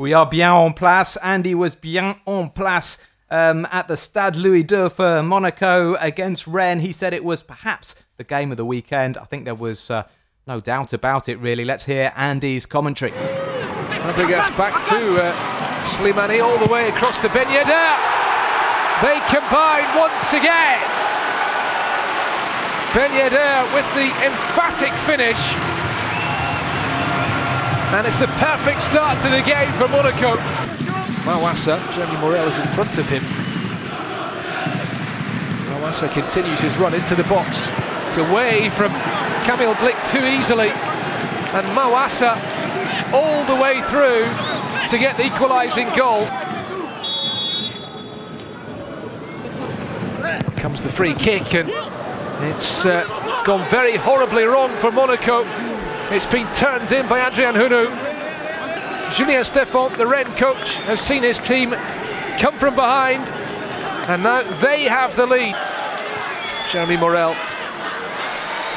We are bien en place. Andy was bien en place um, at the Stade Louis II for Monaco against Rennes. He said it was perhaps the game of the weekend. I think there was uh, no doubt about it, really. Let's hear Andy's commentary. Fabregas back to uh, Slimani all the way across to Ben. They combine once again. Ben with the emphatic finish. And it's the perfect start to the game for Monaco. Maouassa, Jeremy Morel is in front of him. Maouassa continues his run into the box. It's away from Kamil Glik too easily. And Maouassa all the way through to get the equalising goal. Comes the free kick and it's uh, gone very horribly wrong for Monaco. It's been turned in by Adrien Hunou. Julien Stéphan, the Rennes coach, has seen his team come from behind and now they have the lead. Jeremy Morel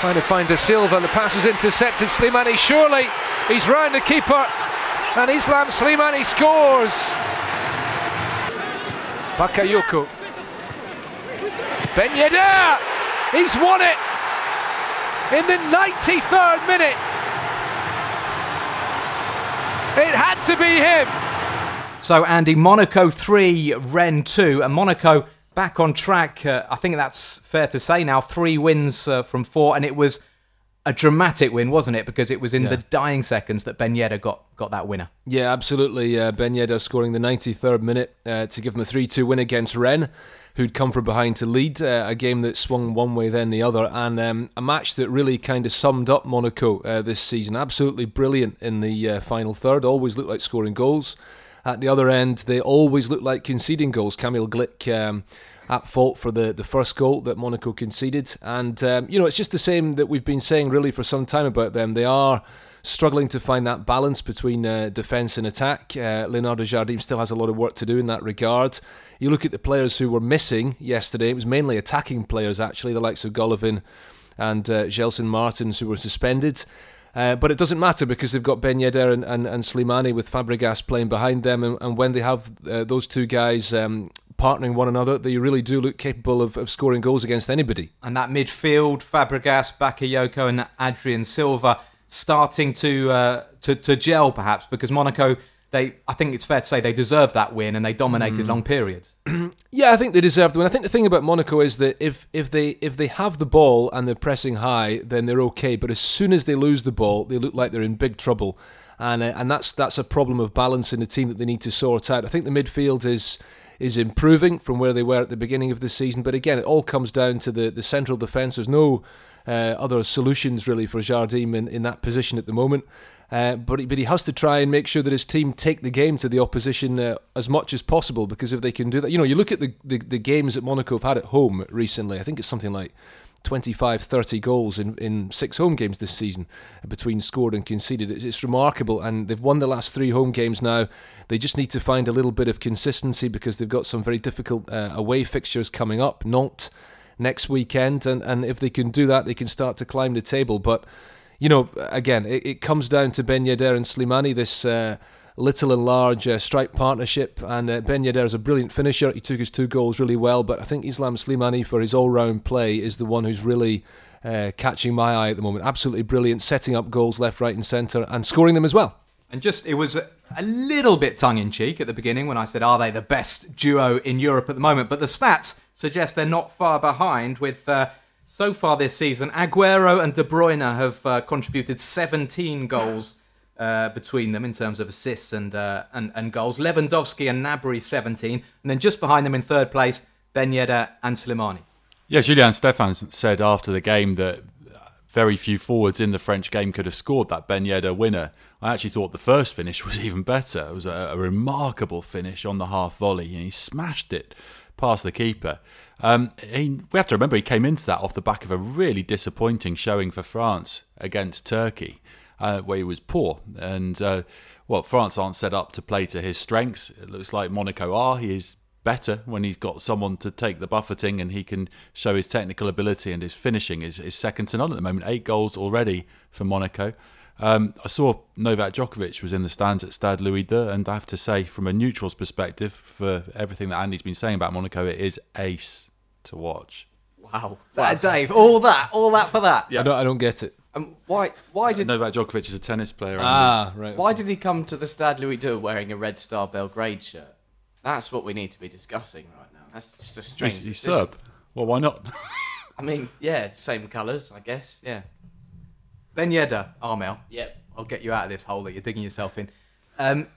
trying to find Da Silva. The pass was intercepted. Slimani surely he's round the keeper and Islam Slimani scores. Bakayoko. Ben Yedder! He's won it in the 93rd minute. It had to be him. So, Andy, Monaco 3, Rennes 2, and Monaco back on track. Uh, I think that's fair to say now. Three wins uh, from four, and it was a dramatic win, wasn't it? Because it was in yeah. the dying seconds that Ben Yedder got, got that winner. Yeah, absolutely. Uh, ben Yedder scoring the 93rd minute uh, to give them a 3 2 win against Rennes who'd come from behind to lead uh, a game that swung one way then the other, and um, a match that really kind of summed up Monaco uh, this season. Absolutely brilliant in the uh, final third. Always looked like scoring goals. At the other end, they always look like conceding goals. Kamil Glik. Um, at fault for the, the first goal that Monaco conceded. And, um, you know, it's just the same that we've been saying really for some time about them. They are struggling to find that balance between uh, defence and attack. Uh, Leonardo Jardim still has a lot of work to do in that regard. You look at the players who were missing yesterday, it was mainly attacking players, actually, the likes of Golovin and uh, Gelson Martins, who were suspended. Uh, but it doesn't matter because they've got Ben Yedder and, and, and Slimani with Fabregas playing behind them. And, and when they have uh, those two guys um, partnering one another, they really do look capable of, of scoring goals against anybody. And that midfield, Fabregas, Bakayoko, and Adrien Silva starting to uh, to to gel perhaps because Monaco they I think it's fair to say they deserved that win and they dominated mm. long periods. Yeah, I think they deserved the win. I think the thing about Monaco is that if if they if they have the ball and they're pressing high, then they're okay. But as soon as they lose the ball, they look like they're in big trouble. And, uh, and that's that's a problem of balance in the team that they need to sort out. I think the midfield is is improving from where they were at the beginning of the season, but again, it all comes down to the, the central defence. There's no uh, other solutions really for Jardim in, in that position at the moment. Uh, but, but he has to try and make sure that his team take the game to the opposition uh, as much as possible because if they can do that, you know, you look at the, the, the, games that Monaco have had at home recently, I think it's something like 25, 30 goals in, in six home games this season between scored and conceded. It's, it's remarkable, and they've won the last three home games now. They just need to find a little bit of consistency because they've got some very difficult uh, away fixtures coming up. Nantes next weekend, and, and if they can do that, they can start to climb the table. But you know, again, it, it comes down to Ben Yedder and Slimani, this uh, little and large uh, strike partnership. And uh, Ben Yedder is a brilliant finisher. He took his two goals really well, but I think Islam Slimani, for his all round play, is the one who's really. Uh, catching my eye at the moment. Absolutely brilliant, setting up goals left, right, and centre, and scoring them as well. And just, it was a little bit tongue in cheek at the beginning when I said, Are they the best duo in Europe at the moment? But the stats suggest they're not far behind, with uh, so far this season, Aguero and De Bruyne have uh, contributed 17 goals. Uh, between them in terms of assists and, uh, and and goals, Lewandowski and Gnabry 17, and then just behind them in third place, Ben Yedder and Slimani. Yeah, Julien Stéphan said after the game that very few forwards in the French game could have scored that Ben Yedder winner. I actually thought the first finish was even better. It was a, a remarkable finish on the half volley, and he smashed it past the keeper. Um, he, we have to remember he came into that off the back of a really disappointing showing for France against Turkey, uh, where he was poor. And uh, well, France aren't set up to play to his strengths. It looks like Monaco are. He is better when he's got someone to take the buffeting and he can show his technical ability and his finishing is, is second to none at the moment. Eight goals already for Monaco. Um, I saw Novak Djokovic was in the stands at Stade Louis II, and I have to say, from a neutral's perspective, for everything that Andy's been saying about Monaco, it is ace to watch. Wow. Uh, Dave, all that, all that for that. Yeah, I don't I don't get it. Um, why? Why did? Novak Djokovic is a tennis player. Ah, right. Why did he come to the Stade Louis II wearing a Red Star Belgrade shirt? That's what we need to be discussing right now. That's just a strange. he's, he's. Serb. Well, why not? I mean, yeah, same colours, I guess. Yeah. Ben Yedder, Armel. Yep. I'll get you out of this hole that you're digging yourself in. Um,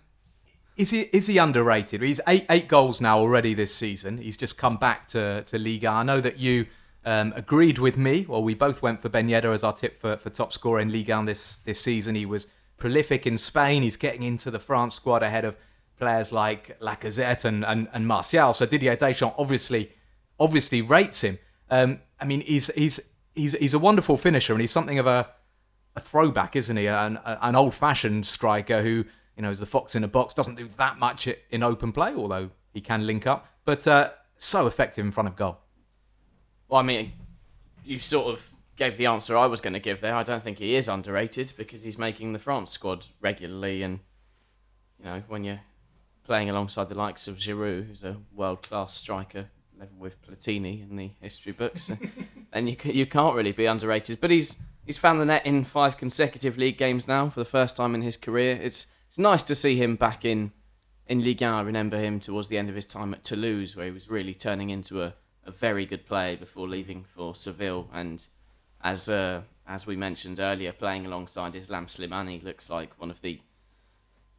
is he is he underrated? He's eight eight goals now already this season. He's just come back to to Liga. I know that you um, agreed with me. Well, we both went for Ben Yedder as our tip for, for top scorer in Ligue this this season. He was prolific in Spain. He's getting into the France squad ahead of players like Lacazette and and, and Martial. So Didier Deschamps obviously obviously rates him. Um, I mean, he's he's he's he's a wonderful finisher, and he's something of a a throwback, isn't he? An, an old-fashioned striker who, you know, is the fox in a box. Doesn't do that much in open play, although he can link up. But uh, so effective in front of goal. Well, I mean, you sort of gave the answer I was going to give there. I don't think he is underrated because he's making the France squad regularly, and you know, when you're playing alongside the likes of Giroud, who's a world-class striker, level with Platini in the history books, then you you can't really be underrated. But he's he's found the net in five consecutive league games now for the first time in his career. It's it's nice to see him back in in Ligue 1. I remember him towards the end of his time at Toulouse, where he was really turning into a, a very good player before leaving for Seville. And as uh, as we mentioned earlier, playing alongside Islam Slimani looks like one of the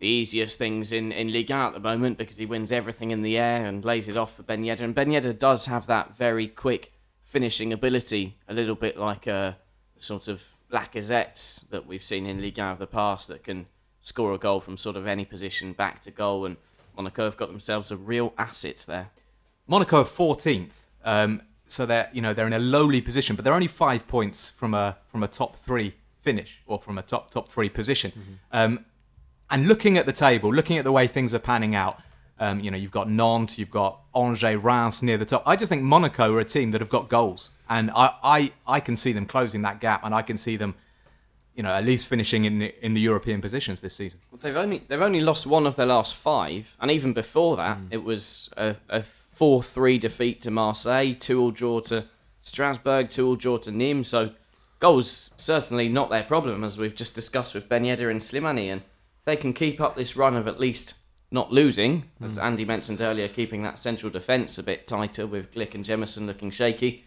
the easiest things in, in Ligue 1 at the moment because he wins everything in the air and lays it off for Ben Yedder. And Ben Yedder does have that very quick finishing ability, a little bit like a sort of Lacazette that we've seen in Ligue 1 of the past that can score a goal from sort of any position back to goal. And Monaco have got themselves a real asset there. Monaco 14th, um, so they're you know they're in a lowly position, but they're only five points from a from a top three finish or from a top top three position. Um, and looking at the table, looking at the way things are panning out, um, you know you've got Nantes, you've got Angers, Reims near the top. I just think Monaco are a team that have got goals, and I I, I can see them closing that gap, and I can see them. You know, at least finishing in the, in the European positions this season. They've only they've only lost one of their last five, and even before that, mm. it was a, a four three defeat to Marseille, two all draw to Strasbourg, two all draw to Nîmes. So goals certainly not their problem, as we've just discussed with Ben Yedder and Slimani, and they can keep up this run of at least not losing, as mm. Andy mentioned earlier, keeping that central defence a bit tighter with Glik and Jemerson looking shaky.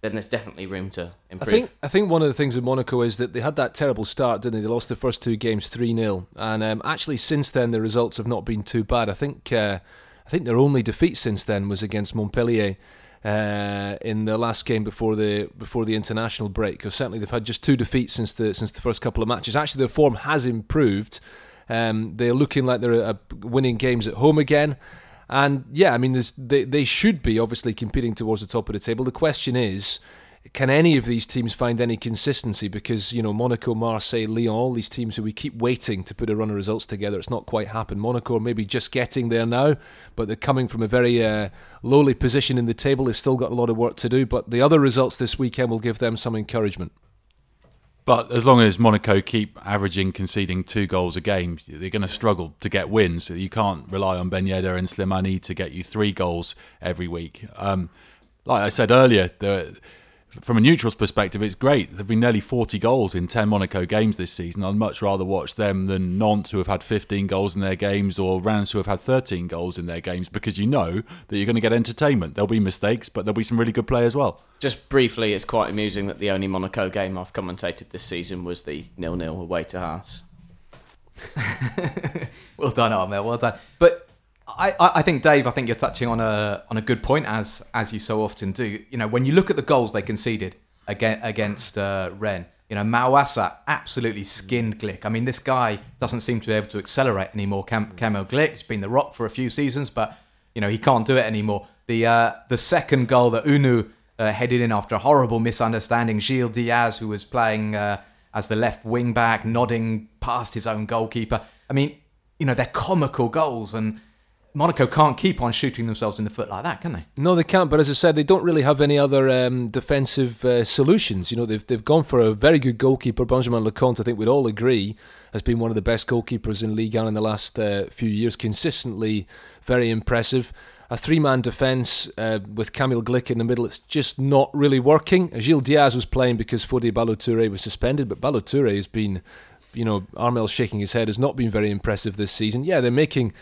Then there's definitely room to improve. I think I think one of the things with Monaco is that they had that terrible start, didn't they? They lost the first two games three 0 and um, actually since then the results have not been too bad. I think uh, I think their only defeat since then was against Montpellier. Uh, in the last game before the before the international break, because certainly they've had just two defeats since the since the first couple of matches. Actually, their form has improved. Um, they're looking like they're uh, winning games at home again. And yeah, I mean, they they should be obviously competing towards the top of the table. The question is, can any of these teams find any consistency? Because you know, Monaco, Marseille, Lyon, all these teams who we keep waiting to put a run of results together, it's not quite happened. Monaco are maybe just getting there now, but they're coming from a very uh, lowly position in the table. They've still got a lot of work to do, but the other results this weekend will give them some encouragement. But as long as Monaco keep averaging conceding two goals a game, they're going to struggle to get wins. You can't rely on Ben Yedder and Slimani to get you three goals every week. Um, like I said earlier, the, from a neutral's perspective, it's great. There've been nearly 40 goals in 10 Monaco games this season. I'd much rather watch them than Nantes, who have had 15 goals in their games, or Reims, who have had 13 goals in their games, because you know that you're going to get entertainment. There'll be mistakes, but there'll be some really good play as well. Just briefly, it's quite amusing that the only Monaco game I've commentated this season was the nil-nil away to Haas. well done, Armel. Well done. But I, I think Dave, I think you're touching on a on a good point as as you so often do. You know, when you look at the goals they conceded against against uh, Rennes, you know, Maouassa absolutely skinned Glik. I mean, this guy doesn't seem to be able to accelerate anymore. Cam, Camo Glik, he's been the rock for a few seasons, but you know he can't do it anymore. The uh, the second goal that Hunou uh, headed in after a horrible misunderstanding, Gil Dias, who was playing uh, as the left wing back, nodding past his own goalkeeper. I mean, you know, they're comical goals and Monaco can't keep on shooting themselves in the foot like that, can they? No, they can't. But as I said, they don't really have any other um, defensive uh, solutions. You know, they've they've gone for a very good goalkeeper. Benjamin Lecomte, I think we'd all agree, has been one of the best goalkeepers in Ligue 1 in the last uh, few years. Consistently, very impressive. A three-man defence uh, with Kamil Glik in the middle, it's just not really working. Gil Dias was playing because Fode Ballo-Touré was suspended, but Ballo-Touré has been, you know, Armel shaking his head, has not been very impressive this season. Yeah, they're making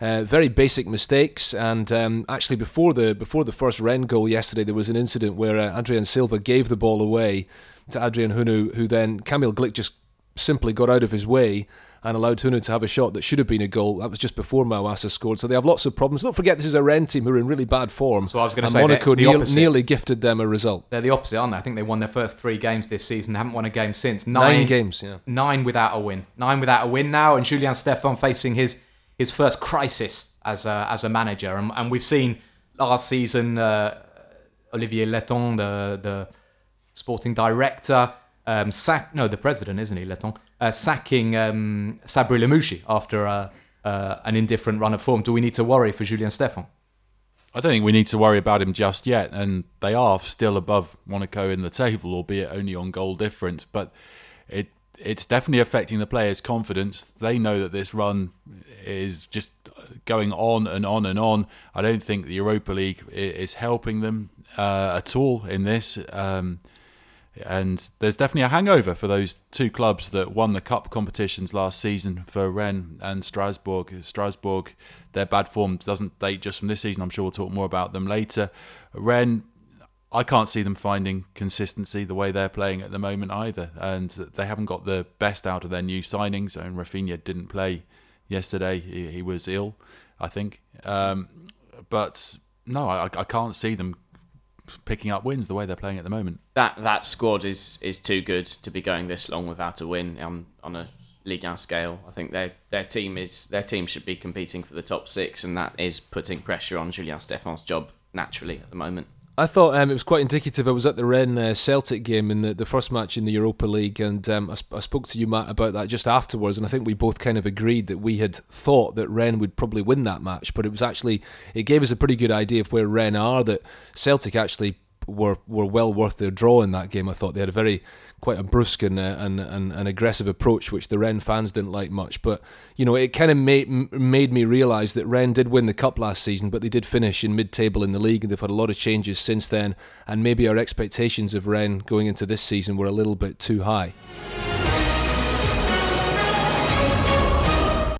uh, very basic mistakes, and um, actually before the before the first Rennes goal yesterday, there was an incident where uh, Adrien Silva gave the ball away to Adrien Hunou, who then Kamil Glik just simply got out of his way and allowed Hunou to have a shot that should have been a goal. That was just before Maouassa scored. So they have lots of problems. Don't forget, this is a Rennes team who are in really bad form. So I was going to say Monaco the, the near, nearly gifted them a result. They're the opposite, aren't they? I think they won their first three games this season. Haven't won a game since. Nine, Nine games, yeah. Nine without a win. Nine without a win now, and Julien Stéphan facing his his first crisis as a, as a manager. And, and we've seen last season uh, Olivier Létang, the the sporting director, um, sack no, the president, isn't he, Létang, uh, sacking um, Sabri Lamouchi after uh, uh, an indifferent run of form. Do we need to worry for Julien Stéphan? I don't think we need to worry about him just yet, and they are still above Monaco in the table, albeit only on goal difference. But it it's definitely affecting the players' confidence. They know that this run is just going on and on and on. I don't think the Europa League is helping them uh, at all in this. Um, and there's definitely a hangover for those two clubs that won the cup competitions last season for Rennes and Strasbourg. Strasbourg, their bad form doesn't date just from this season. I'm sure we'll talk more about them later. Rennes, I can't see them finding consistency the way they're playing at the moment either, and they haven't got the best out of their new signings. And Rafinha didn't play yesterday; he, he was ill, I think. Um, but no, I, I can't see them picking up wins the way they're playing at the moment. That that squad is is too good to be going this long without a win on on a Ligue 1 scale. I think their their team is their team should be competing for the top six, and that is putting pressure on Julien Stéphan's job naturally at the moment. I thought um, it was quite indicative. I was at the Rennes uh, Celtic game in the, the first match in the Europa League, and um, I, sp- I spoke to you, Matt, about that just afterwards. And I think we both kind of agreed that we had thought that Rennes would probably win that match, but it was actually it gave us a pretty good idea of where Rennes are. That Celtic actually were were well worth their draw in that game. I thought they had a very quite a brusque and, uh, and, and, and aggressive approach, which the Rennes fans didn't like much. But you know, it kind of made made me realise that Rennes did win the cup last season, but they did finish in mid-table in the league, and they've had a lot of changes since then. And maybe our expectations of Rennes going into this season were a little bit too high.